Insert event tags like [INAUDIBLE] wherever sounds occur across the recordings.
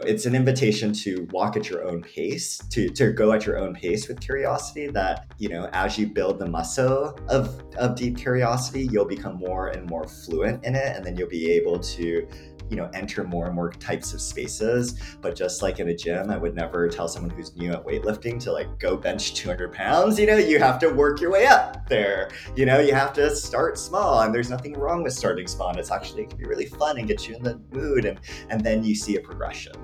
it's an invitation to walk at your own pace to, to go at your own pace with curiosity that you know as you build the muscle of, of deep curiosity you'll become more and more fluent in it and then you'll be able to you know enter more and more types of spaces. But just like in a gym i would never tell someone who's new at weightlifting to like go bench 200 pounds. You know you have to work your way up there. You know you have to start small. And there's nothing wrong with starting small. And it's actually it can be really fun and get you in the mood. And and then you see a progression.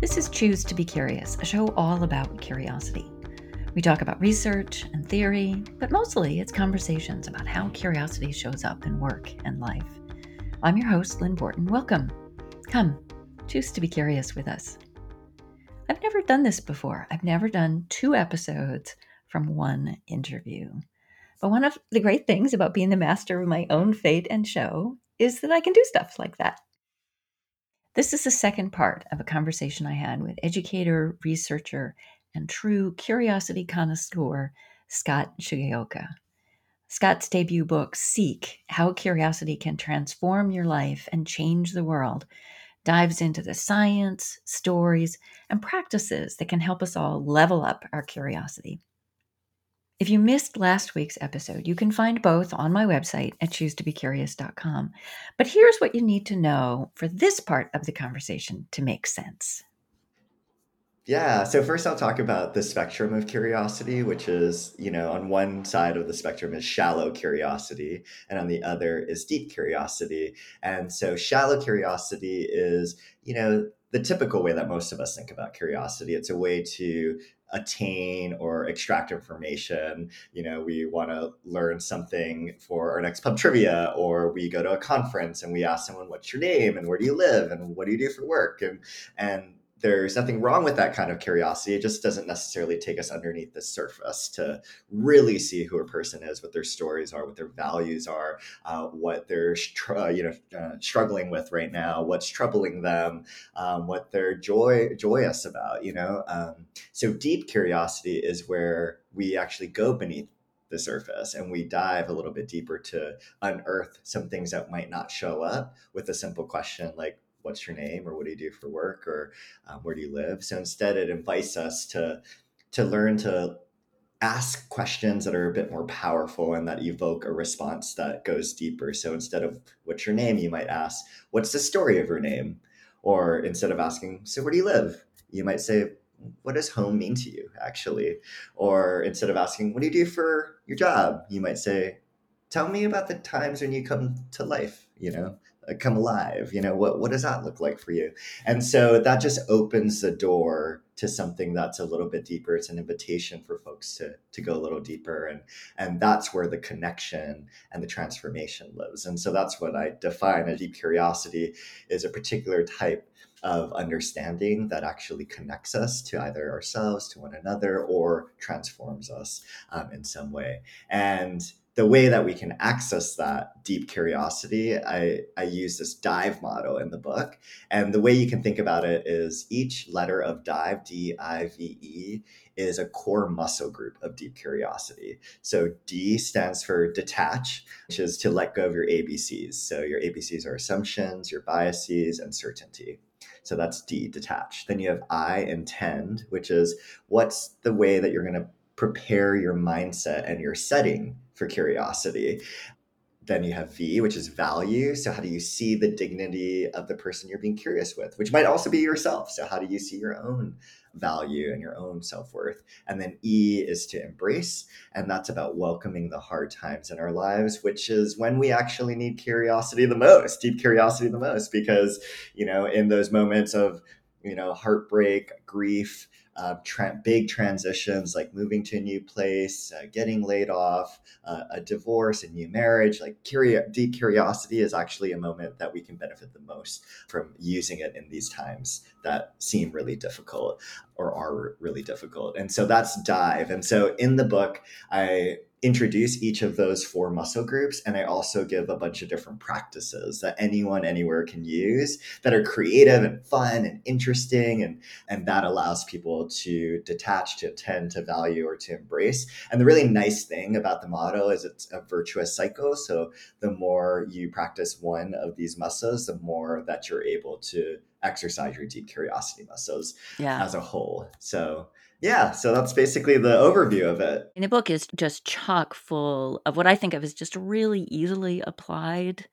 This is choose to be curious a show all about curiosity. We talk about research and theory, but mostly it's conversations about how curiosity shows up in work and life. I'm your host, Lynn Borton. Welcome. Come, choose to be curious with us. I've never done this before. I've never done two episodes from one interview. But one of the great things about being the master of my own fate and show is that I can do stuff like that. This is the second part of a conversation I had with educator, researcher, and true curiosity connoisseur Scott Shigeoka. Scott's debut book, Seek How Curiosity Can Transform Your Life and Change the World, dives into the science, stories, and practices that can help us all level up our curiosity. If you missed last week's episode, you can find both on my website at choosetobecurious.com. But here's what you need to know for this part of the conversation to make sense. Yeah. So first I'll talk about the spectrum of curiosity, which is, you know, on one side of the spectrum is shallow curiosity and on the other is deep curiosity. And so shallow curiosity is, you know, the typical way that most of us think about curiosity. It's a way to attain or extract information. You know, we want to learn something for our next pub trivia, or we go to a conference and we ask someone, "What's your name?" and "Where do you live?" and "What do you do for work?" and and there's nothing wrong with that kind of curiosity. It just doesn't necessarily take us underneath the surface to really see who a person is, what their stories are, what their values are, uh, what they're str- you know uh, struggling with right now, what's troubling them, um, what they're joy joyous about. You know, um, so deep curiosity is where we actually go beneath the surface and we dive a little bit deeper to unearth some things that might not show up with a simple question like what's your name or what do you do for work or um, where do you live? So instead it invites us to to learn to ask questions that are a bit more powerful and that evoke a response that goes deeper. So instead of what's your name you might ask what's the story of your name? Or instead of asking so where do you live? you might say what does home mean to you actually? Or instead of asking what do you do for your job? you might say tell me about the times when you come to life you know come alive you know what what does that look like for you? And so that just opens the door to something that's a little bit deeper. It's an invitation for folks to to go a little deeper and and that's where the connection and the transformation lives. And so that's what i define a deep curiosity is a particular type of understanding that actually connects us to either ourselves to one another or transforms us um, in some way. And the way that we can access that deep curiosity, I, I use this dive model in the book. And the way you can think about it is each letter of dive, D I V E, is a core muscle group of deep curiosity. So D stands for detach, which is to let go of your ABCs. So your ABCs are assumptions, your biases, and certainty. So that's D, detach. Then you have I, intend, which is what's the way that you're going to prepare your mindset and your setting for curiosity. Then you have V, which is value. So, how do you see the dignity of the person you're being curious with, which might also be yourself? So, how do you see your own value and your own self worth? And then E is to embrace. And that's about welcoming the hard times in our lives, which is when we actually need curiosity the most, deep curiosity the most, because, you know, in those moments of, you know, heartbreak, grief, uh, tra- big transitions like moving to a new place, uh, getting laid off, uh, a divorce, a new marriage. Like curio- deep curiosity is actually a moment that we can benefit the most from using it in these times that seem really difficult or are really difficult. And so that's dive. And so in the book, I introduce each of those four muscle groups and i also give a bunch of different practices that anyone anywhere can use that are creative and fun and interesting and and that allows people to detach to attend to value or to embrace. And the really nice thing about the model is it's a virtuous cycle. So the more you practice one of these muscles the more that you're able to exercise your deep curiosity muscles yeah. as a whole. So yeah, so that's basically the overview of it. And the book is just chock full of what I think of as just really easily applied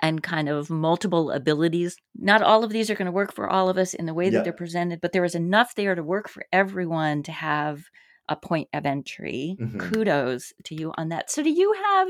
and kind of multiple abilities. Not all of these are going to work for all of us in the way that yeah. they're presented, but there is enough there to work for everyone to have a point of entry. Mm-hmm. Kudos to you on that. So do you have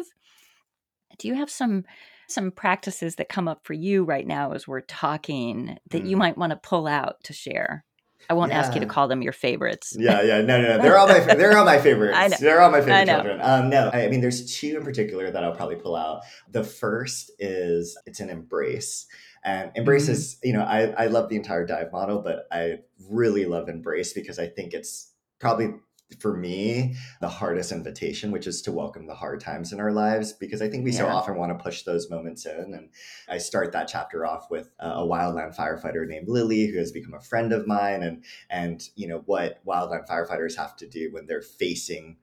do you have some some practices that come up for you right now as we're talking that mm. you might want to pull out to share? I won't yeah. ask you to call them your favorites. Yeah, yeah, no, no, no. [LAUGHS] They're all my they're all my favorites. [LAUGHS] I know. They're all my favorite children. Um, no, I mean, there's two in particular that I'll probably pull out. The first is it's an embrace. And embrace mm-hmm. is, you know, I, I love the entire dive model, but I really love embrace because I think it's probably for me the hardest invitation which is to welcome the hard times in our lives because i think we yeah. so often want to push those moments in and i start that chapter off with a wildland firefighter named lily who has become a friend of mine and and you know what wildland firefighters have to do when they're facing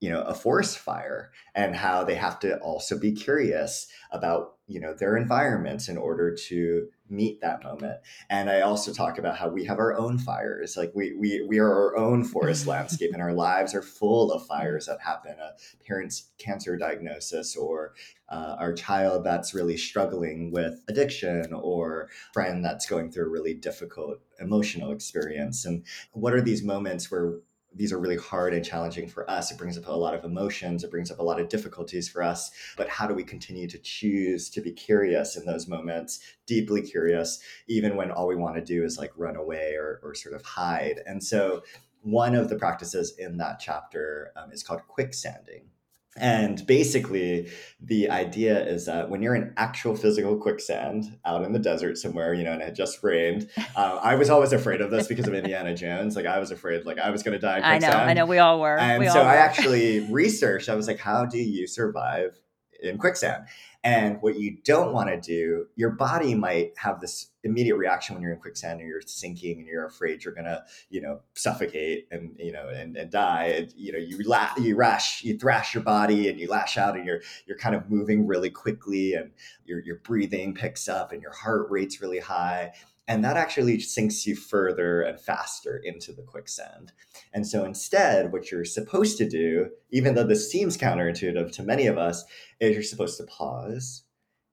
you know a forest fire and how they have to also be curious about you know their environments in order to meet that moment. And i also talk about how we have our own fires. Like we we, we are our own forest [LAUGHS] landscape and our lives are full of fires that happen. A parent's cancer diagnosis or uh, our child that's really struggling with addiction or friend that's going through a really difficult emotional experience. And what are these moments where these are really hard and challenging for us. It brings up a lot of emotions, it brings up a lot of difficulties for us. But how do we continue to choose to be curious in those moments, deeply curious, even when all we want to do is like run away or, or sort of hide? And so, one of the practices in that chapter um, is called quicksanding. And basically, the idea is that when you're in actual physical quicksand out in the desert somewhere, you know, and it just rained, uh, [LAUGHS] I was always afraid of this because of Indiana Jones. Like, I was afraid, like, I was going to die. I know, I know, we all were. And we so I actually [LAUGHS] researched, I was like, how do you survive in quicksand? And what you don't want to do, your body might have this immediate reaction when you're in quicksand and you're sinking and you're afraid you're gonna, you know, suffocate and you know and, and die. And, you know, you la- you rash, you thrash your body and you lash out and you're you're kind of moving really quickly and your your breathing picks up and your heart rate's really high and that actually sinks you further and faster into the quicksand. And so instead, what you're supposed to do, even though this seems counterintuitive to many of us, is you're supposed to pause.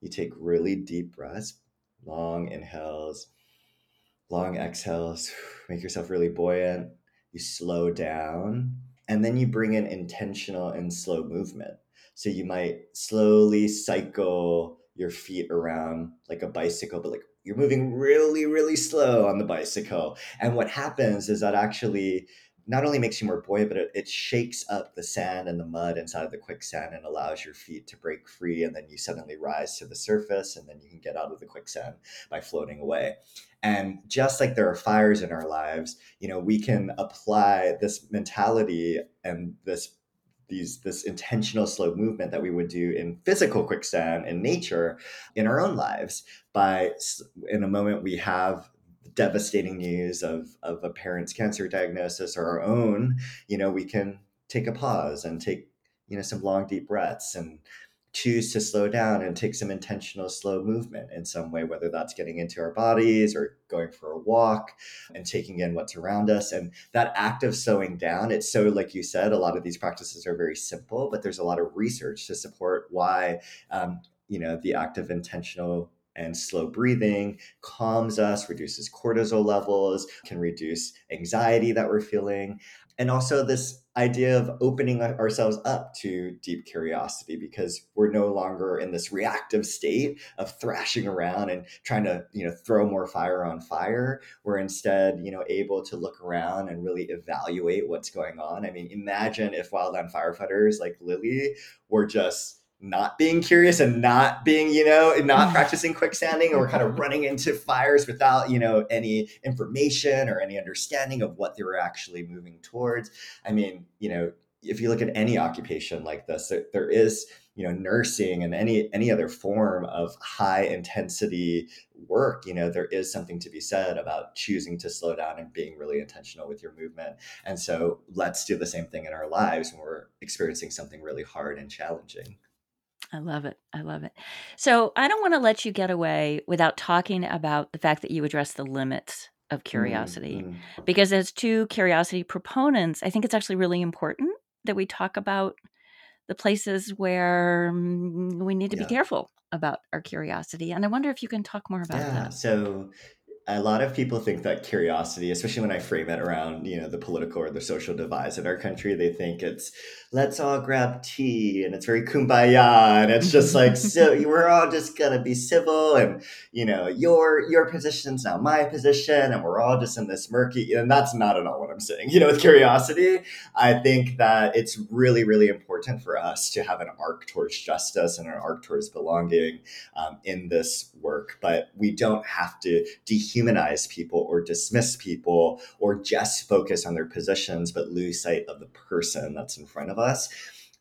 You take really deep breaths, long inhales, long exhales, [SIGHS] make yourself really buoyant. You slow down, and then you bring in intentional and slow movement. So you might slowly cycle your feet around like a bicycle, but like you're moving really, really slow on the bicycle. And what happens is that actually not only makes you more buoyant, but it, it, shakes up the sand and the mud inside of the quicksand and allows your feet to break free. And then you suddenly rise to the surface, and then you can get out of the quicksand by floating away. And just like there are fires in our lives, you know, we can apply this mentality and this these this intentional slow movement that we would do in physical quicksand in nature in our own lives. By in a moment we have devastating news of of a parent's cancer diagnosis or our own. You know we can take a pause and take you know some long deep breaths and choose to slow down and take some intentional slow movement in some way, whether that's getting into our bodies or going for a walk and taking in what's around us. And that act of slowing down, it's so, like you said, a lot of these practices are very simple, but there's a lot of research to support why, um, you know, the act of intentional and slow breathing calms us, reduces cortisol levels, can reduce anxiety that we're feeling. And also, this idea of opening ourselves up to deep curiosity because we're no longer in this reactive state of thrashing around and trying to you know throw more fire on fire. We're instead you know able to look around and really evaluate what's going on. I mean imagine if wildland firefighters like lily were just not being curious and not being, you know, not [SIGHS] practicing quicksanding or kind of running into fires without, you know, any information or any understanding of what they were actually moving towards. I mean, you know, if you look at any occupation like this, there, there is you know nursing and any any other form of high intensity work you know there is something to be said about choosing to slow down and being really intentional with your movement and so let's do the same thing in our lives when we're experiencing something really hard and challenging I love it. I love it. So, I don't want to let you get away without talking about the fact that you address the limits of curiosity. Mm-hmm. Because, as two curiosity proponents, I think it's actually really important that we talk about the places where mm, we need to yeah. be careful about our curiosity. And I wonder if you can talk more about yeah, that. So, a lot of people think that curiosity, especially when I frame it around, you know, the political or the social divides in our country, they think it's let's all grab tea and it's very kumbaya and it's just [LAUGHS] like so we're all just gonna be civil and you know your your position's now my position and we're all just in this murky and that's not at all what I'm saying. You know, with curiosity, I think that it's really really important for us to have an arc towards justice and an arc towards belonging um, in this work, but we don't have to dehumanize people or dismiss people or just focus on their positions but lose sight of the person that's in front of us.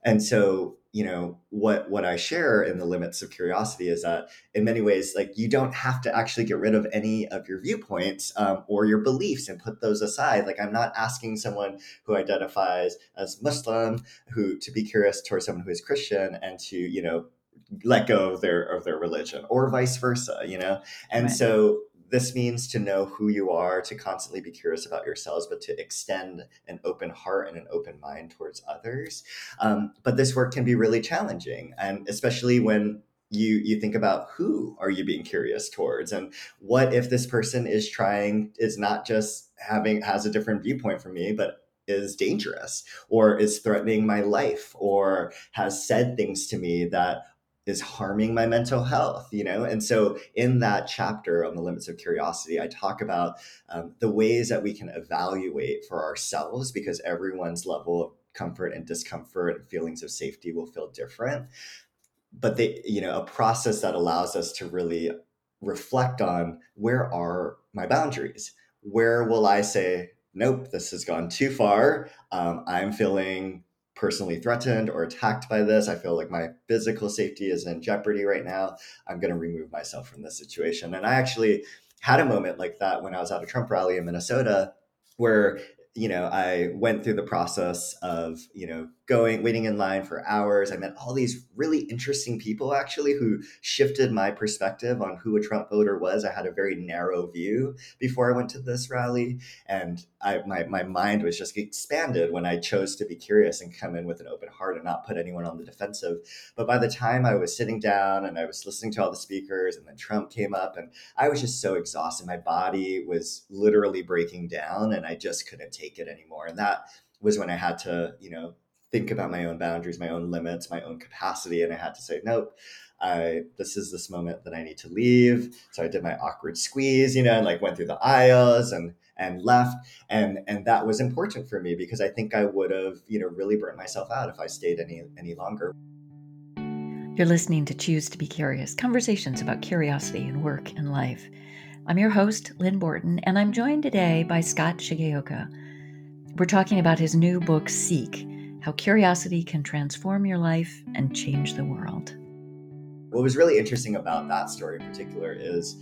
And so you know what what i share in the limits of curiosity is that in many ways like you don't have to actually get rid of any of your viewpoints um, or your beliefs and put those aside. Like i'm not asking someone who identifies as muslim who to be curious towards someone who is christian and to you know let go of their of their religion or vice versa you know? And right. so this means to know who you are, to constantly be curious about yourselves, but to extend an open heart and an open mind towards others. Um, but this work can be really challenging, and especially when you you think about who are you being curious towards and what if this person is trying is not just having has a different viewpoint from me but is dangerous or is threatening my life or has said things to me that is harming my mental health you know? And so in that chapter on the limits of curiosity i talk about um, the ways that we can evaluate for ourselves because everyone's level of comfort and discomfort and feelings of safety will feel different. But they you know a process that allows us to really reflect on where are my boundaries? Where will i say nope this has gone too far. Um, i'm feeling personally threatened or attacked by this. I feel like my physical safety is in jeopardy right now. I'm going to remove myself from this situation. And I actually had a moment like that when I was at a Trump rally in Minnesota where you know, I went through the process of, you know, going, waiting in line for hours. I met all these really interesting people actually who shifted my perspective on who a Trump voter was. I had a very narrow view before I went to this rally. And I, my, my mind was just expanded when I chose to be curious and come in with an open heart and not put anyone on the defensive. But by the time I was sitting down and I was listening to all the speakers and then Trump came up and I was just so exhausted. My body was literally breaking down and I just couldn't take it anymore. And that was when I had to, you know, think about my own boundaries, my own limits, my own capacity. And I had to say, nope, I, this is this moment that I need to leave. So I did my awkward squeeze, you know, and like went through the aisles and and left. And and that was important for me because I think I would have, you know, really burnt myself out if I stayed any any longer. You're listening to Choose to Be Curious, conversations about curiosity and work and life. I'm your host, Lynn Borton, and I'm joined today by Scott Shigeoka. We're talking about his new book, Seek How Curiosity Can Transform Your Life and Change the World. What was really interesting about that story in particular is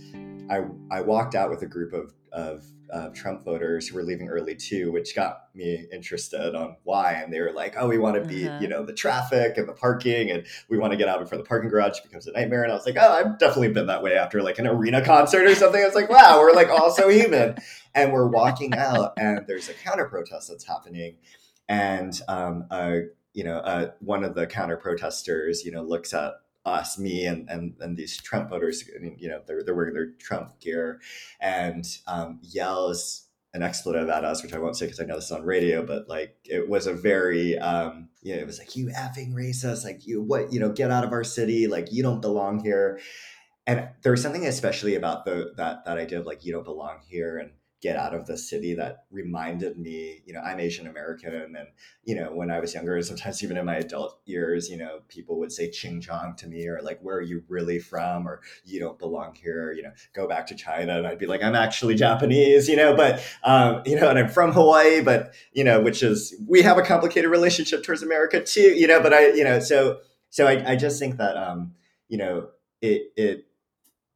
I, I walked out with a group of, of uh, Trump voters who were leaving early too, which got me interested on why. And they were like, "Oh, we want to beat, uh-huh. you know, the traffic and the parking, and we want to get out before the parking garage becomes a nightmare." And I was like, "Oh, I've definitely been that way after like an arena concert or something." I was like, "Wow, we're like all so human." And we're walking out, and there's a counter protest that's happening, and um, you know, one of the counter protesters, you know, looks at us, me, and and and these Trump voters, you know, they're they're wearing their Trump gear, and um, yells an expletive at us, which I won't say because I know this is on radio, but like it was a very, um, you know, it was like you effing racist, like you what, you know, get out of our city, like you don't belong here. And there was something especially about the that that idea of like you don't belong here, and get out of the city that reminded me, you know, I'm Asian American. And, you know, when I was younger, and sometimes even in my adult years, you know, people would say Xinjiang to me or like, where are you really from? Or you don't belong here, you know, go back to China. And I'd be like, I'm actually Japanese, you know, but, um, you know, and I'm from Hawaii, but, you know, which is, we have a complicated relationship towards America too, you know, but I, you know, so, so I, I just think that, um, you know, it, it,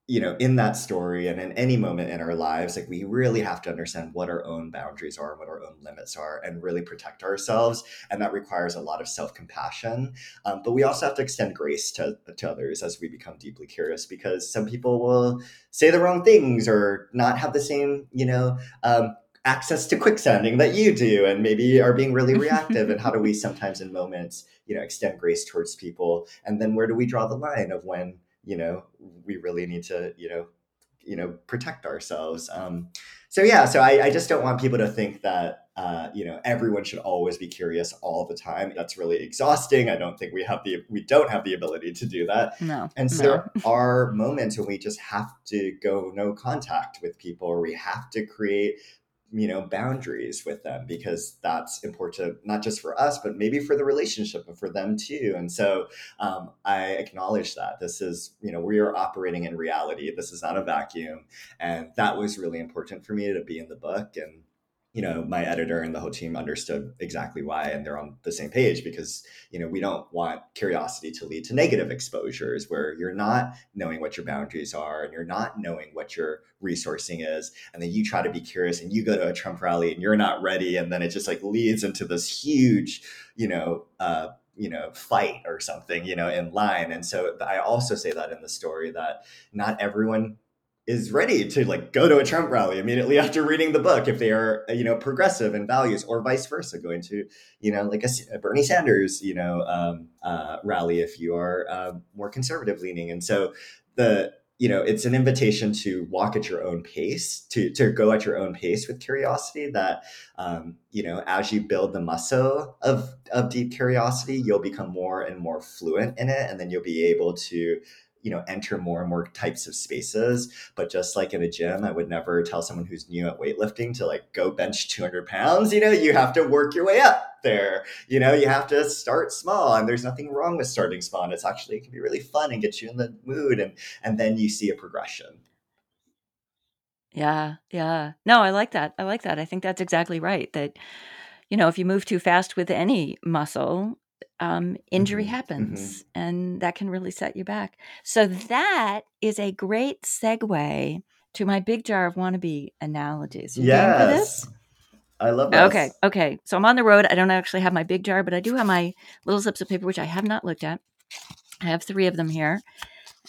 you know, in that story and in any moment in our lives, like we really have to understand what our own boundaries are, what our own limits are, and really protect ourselves. And that requires a lot of self compassion. Um, but we also have to extend grace to, to others as we become deeply curious because some people will say the wrong things or not have the same, you know, um, access to quicksanding that you do and maybe are being really reactive and how do we [LAUGHS] sometimes in moments you know extend grace towards people and then where do we draw the line of when you know we really need to you know you know protect ourselves. Um, so yeah so I, I just don't want people to think that uh, you know everyone should always be curious all the time. That's really exhausting. I don't think we have the we don't have the ability to do that. No and so no. [LAUGHS] there are moments when we just have to go no contact with people or we have to create you know boundaries with them because that's important not just for us but maybe for the relationship but for them too. And so um, i acknowledge that this is you know we are operating in reality. This is not a vacuum. And that was really important for me to be in the book. And you know my editor and the whole team understood exactly why and they're on the same page because you know we don't want curiosity to lead to negative exposures where you're not knowing what your boundaries are and you're not knowing what your resourcing is and then you try to be curious and you go to a trump rally and you're not ready and then it just like leads into this huge you know uh, you know fight or something you know in line. And so i also say that in the story that not everyone is ready to like go to a Trump rally immediately [LAUGHS] after reading the book if they are you know progressive in values or vice versa going to you know like a, a Bernie Sanders you know um, uh, rally if you are uh, more conservative leaning. And so the you know it's an invitation to walk at your own pace to to go at your own pace with curiosity that um, you know as you build the muscle of of deep curiosity you'll become more and more fluent in it and then you'll be able to you know enter more and more types of spaces. But just like in a gym i would never tell someone who's new at weightlifting to like go bench 200 pounds. You know you have to work your way up there. You know you have to start small and there's nothing wrong with starting small and it's actually it can be really fun and get you in the mood and and then you see a progression. Yeah yeah. No i like that. I like that. I think that's exactly right that you know if you move too fast with any muscle um, injury mm-hmm, happens mm-hmm. and that can really set you back. So that is a great segue to my big jar of wannabe analogies. You yes. I love that. Okay. Okay. So I'm on the road. I don't actually have my big jar, but I do have my little slips of paper, which I have not looked at. I have three of them here,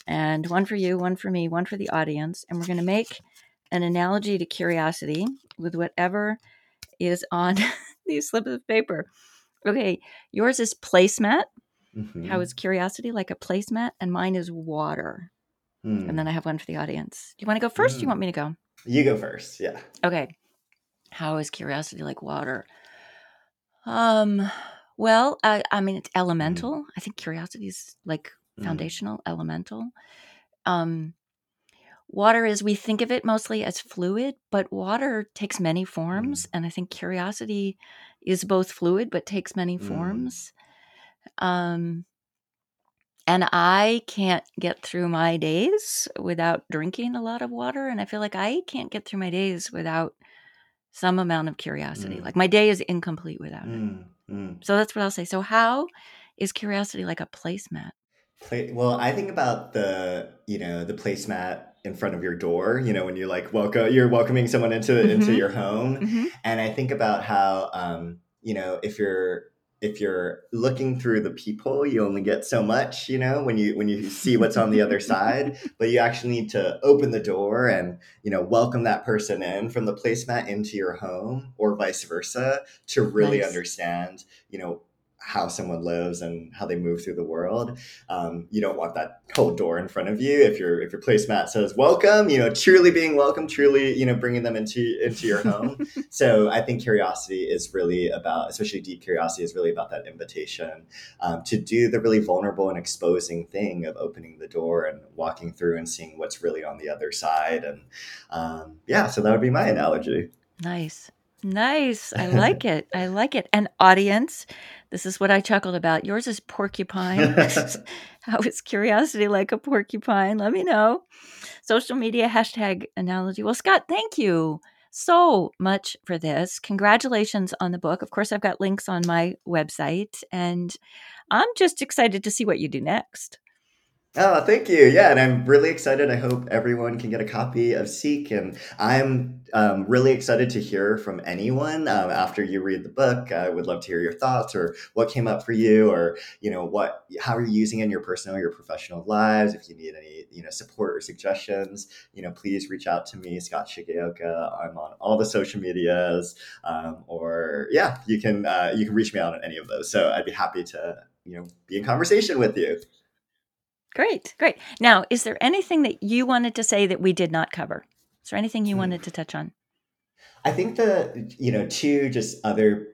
and one for you, one for me, one for the audience. And we're going to make an analogy to curiosity with whatever is on [LAUGHS] these slips of paper. Okay, yours is placemat. Mm-hmm. How is curiosity like a placemat? And mine is water. Mm. And then I have one for the audience. Do you want to go first? Mm. do you want me to go? You go first. Yeah. Okay. How is curiosity like water? Um. Well, I, I mean, it's elemental. Mm. I think curiosity is like foundational, elemental. Um, water is we think of it mostly as fluid, but water takes many forms, and I think curiosity is both fluid but takes many mm. forms. Um, and I can't get through my days without drinking a lot of water. And I feel like I can't get through my days without some amount of curiosity. Mm. Like my day is incomplete without mm. it. Mm. So that's what I'll say. So, how is curiosity like a placemat? Play, well, I think about the you know the placemat in front of your door. You know when you're like welcome, you're welcoming someone into mm-hmm. into your home, mm-hmm. and I think about how um, you know if you're if you're looking through the people you only get so much, you know, when you when you see what's on the other [LAUGHS] side. But you actually need to open the door and you know welcome that person in from the placemat into your home, or vice versa, to really nice. understand, you know, how someone lives and how they move through the world. Um, you don't want that whole door in front of you. If your if your placemat says welcome, you know, truly being welcome, truly you know bringing them into into your [LAUGHS] home. so I think curiosity is really about, especially deep curiosity, is really about that invitation um, to do the really vulnerable and exposing thing of opening the door and walking through and seeing what's really on the other side. And um, yeah, so that would be my analogy. Nice. Nice. I like [LAUGHS] it. I like it. And audience, this is what I chuckled about. Yours is porcupine. [LAUGHS] [LAUGHS] How is curiosity like a porcupine? Let me know. Social media hashtag analogy. Well, Scott, thank you so much for this. Congratulations on the book. Of course, I've got links on my website, and I'm just excited to see what you do next. Oh, thank you. Yeah, and I'm really excited. I hope everyone can get a copy of Seek, and I'm um, really excited to hear from anyone um, after you read the book. I would love to hear your thoughts, or what came up for you, or you know what, how are you using it in your personal, your professional lives? If you need any, you know, support or suggestions, you know, please reach out to me, Scott Shigeoka. I'm on all the social medias, um, or yeah, you can uh, you can reach me out on any of those. So I'd be happy to you know be in conversation with you. Great, great. Now, is there anything that you wanted to say that we did not cover? Is there anything you hmm. wanted to touch on? I think the you know two just other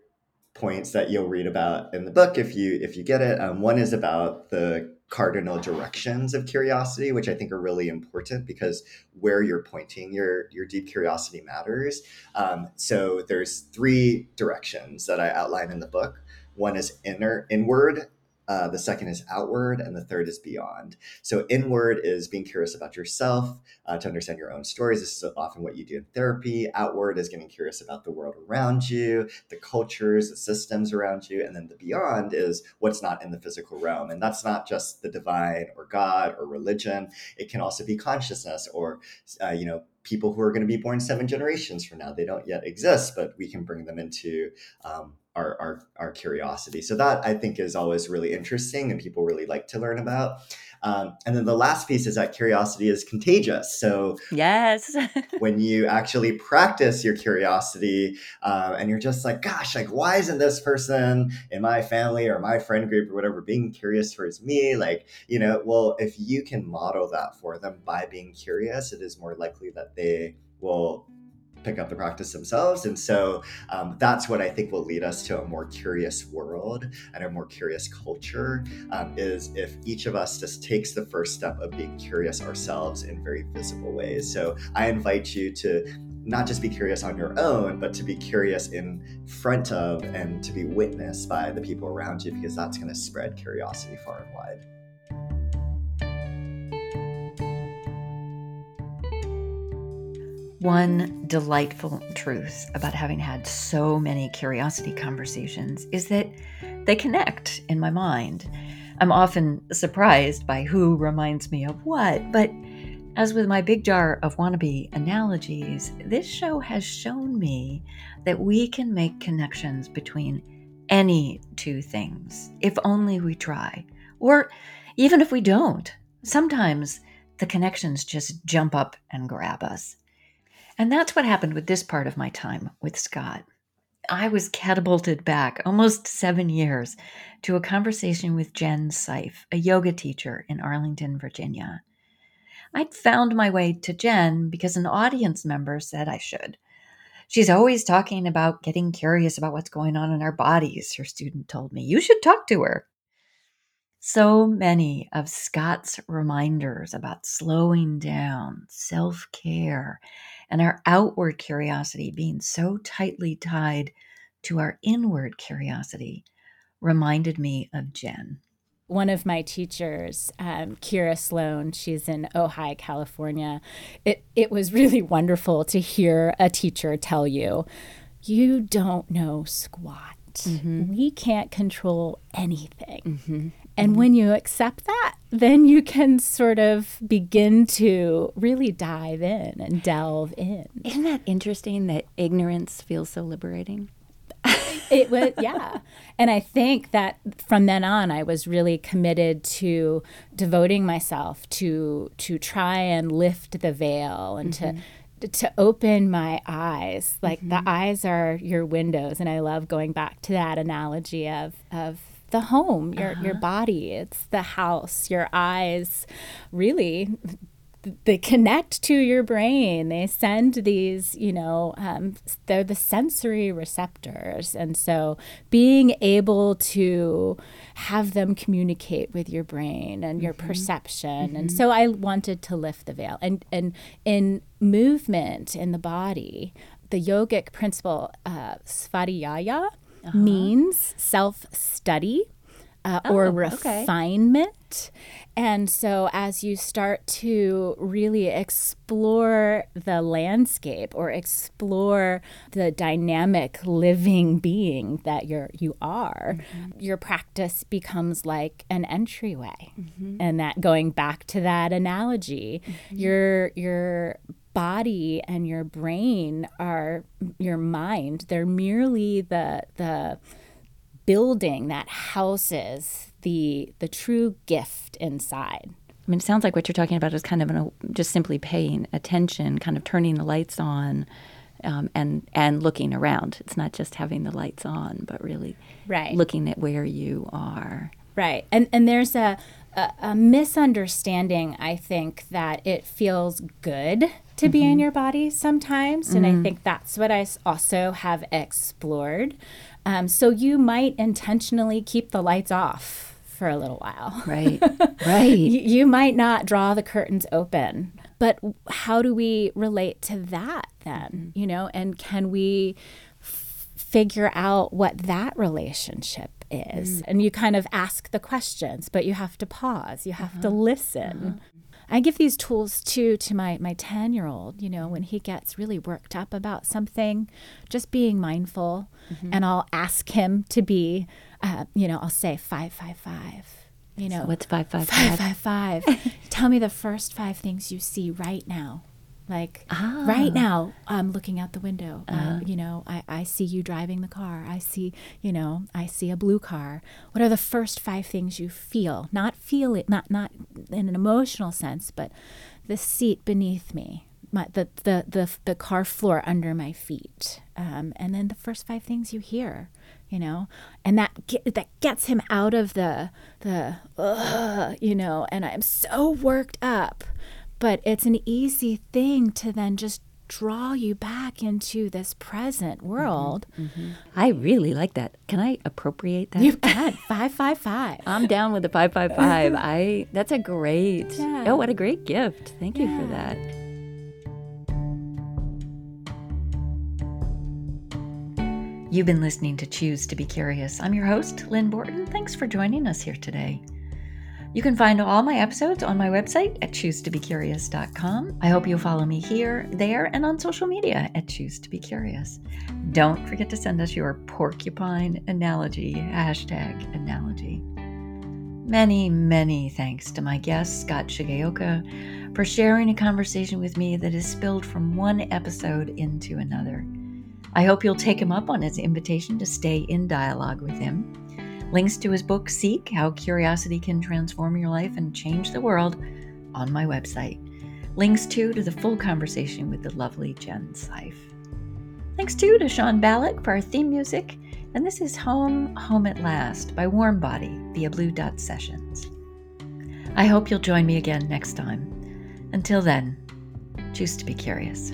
points that you'll read about in the book if you if you get it. Um, one is about the cardinal directions of curiosity, which I think are really important because where you're pointing your your deep curiosity matters. Um, so there's three directions that I outline in the book. One is inner inward uh, the second is outward, and the third is beyond. So, inward is being curious about yourself uh, to understand your own stories. This is often what you do in therapy. Outward is getting curious about the world around you, the cultures, the systems around you. And then the beyond is what's not in the physical realm. And that's not just the divine or God or religion, it can also be consciousness or, uh, you know, people who are going to be born seven generations from now. They don't yet exist, but we can bring them into um, our, our, our curiosity. So that I think is always really interesting and people really like to learn about. Um, and then the last piece is that curiosity is contagious. So yes, [LAUGHS] when you actually practice your curiosity uh, and you're just like, gosh, like why isn't this person in my family or my friend group or whatever being curious towards me? Like, you know, well, if you can model that for them by being curious, it is more likely that they will pick up the practice themselves. And so um, that's what I think will lead us to a more curious world and a more curious culture um, is if each of us just takes the first step of being curious ourselves in very visible ways. So I invite you to not just be curious on your own, but to be curious in front of and to be witnessed by the people around you, because that's going to spread curiosity far and wide. One delightful truth about having had so many curiosity conversations is that they connect in my mind. I'm often surprised by who reminds me of what, but as with my big jar of wannabe analogies, this show has shown me that we can make connections between any two things, if only we try. Or even if we don't, sometimes the connections just jump up and grab us. And that's what happened with this part of my time with Scott. I was catapulted back almost seven years to a conversation with Jenn Seiff, a yoga teacher in Arlington, Virginia. I'd found my way to Jenn because an audience member said I should. She's always talking about getting curious about what's going on in our bodies, her student told me. You should talk to her. So many of Scott's reminders about slowing down, self care, and our outward curiosity being so tightly tied to our inward curiosity reminded me of Jenn. One of my teachers, um, Kira Sloan, she's in Ojai, California. It, it was really wonderful to hear a teacher tell you, you don't know squat. Mm-hmm. We can't control anything. Mm-hmm. And mm-hmm. when you accept that, then you can sort of begin to really dive in and delve in. Isn't that interesting that ignorance feels so liberating? it was yeah and i think that from then on i was really committed to devoting myself to to try and lift the veil and mm-hmm. to to open my eyes like mm-hmm. the eyes are your windows and i love going back to that analogy of of the home, your uh-huh. your body. It's the house. Your eyes, really they connect to your brain. They send these, you know, um, they're the sensory receptors. And so being able to have them communicate with your brain and your mm-hmm. perception. Mm-hmm. And so I wanted to lift the veil. And, and in movement in the body, the yogic principle, uh, svadhyaya, uh-huh. means self study uh, oh, or refinement. Okay. And so, as you start to really explore the landscape or explore the dynamic living being that you're you are, mm-hmm. your practice becomes like an entryway. Mm-hmm. And that going back to that analogy, mm-hmm. your your body and your brain are your mind. They're merely the the building that houses the the true gift inside. I mean, it sounds like what you're talking about is kind of an, just simply paying attention, kind of turning the lights on, um, and and looking around. It's not just having the lights on, but really right. looking at where you are. Right, and and there's a, a, a misunderstanding. I think that it feels good to mm-hmm. be in mm-hmm. your body sometimes, mm-hmm. and I mm-hmm. think that's what I also have explored. Um, so you might intentionally keep the lights off for a little while. Right, [LAUGHS] right. you, you might not draw the curtains open. But how do we relate to that then? Mm-hmm. You know, and can we f- figure out what that relationship is? Mm. And you kind of ask the questions, but you have to pause, you have uh-huh. to listen. Uh-huh. I give these tools too to my my 10 year old, you know, when he gets really worked up about something, just being mindful. Mm-hmm. And I'll ask him to be, uh, you know, I'll say five, five, five. You know, so what's five, five, five? Five, five, five. [LAUGHS] Tell me the first five things you see right now. Like ah. right now, I'm looking out the window. Uh, uh-huh. Uh, you know, I, I see you driving the car. I see, you know, I see a blue car. What are the first five things you feel? Not feel it, not not in an emotional sense, but the seat beneath me, my, the, the the the car floor under my feet, um, and then the first five things you hear you know and that get, that gets him out of the the uh, you know and i'm so worked up but it's an easy thing to then just draw you back into this present mm-hmm. world. Mm-hmm, mm-hmm. I really like that. Can I appropriate that? You can. five five five. I'm down with the five five [LAUGHS] five. I that's a great. Yeah. Oh, what a great gift. Thank yeah. you for that. You've been listening to Choose to Be Curious. I'm your host, Lynn Borton. Thanks for joining us here today. You can find all my episodes on my website at choosetobecurious.com. I hope you'll follow me here, there, and on social media at Choose to Be Curious. Don't forget to send us your porcupine analogy, hashtag analogy. Many, many thanks to my guest, Scott Shigeoka, for sharing a conversation with me that has spilled from one episode into another. I hope you'll take him up on his invitation to stay in dialogue with him. Links to his book, Seek How Curiosity Can Transform Your Life and Change the World, on my website. Links too to the full conversation with the lovely Jenn Seiff. Thanks too to Sean Balick for our theme music. And this is Home, Home at Last by Warmbody via Blue Dot Sessions. I hope you'll join me again next time. Until then, choose to be curious.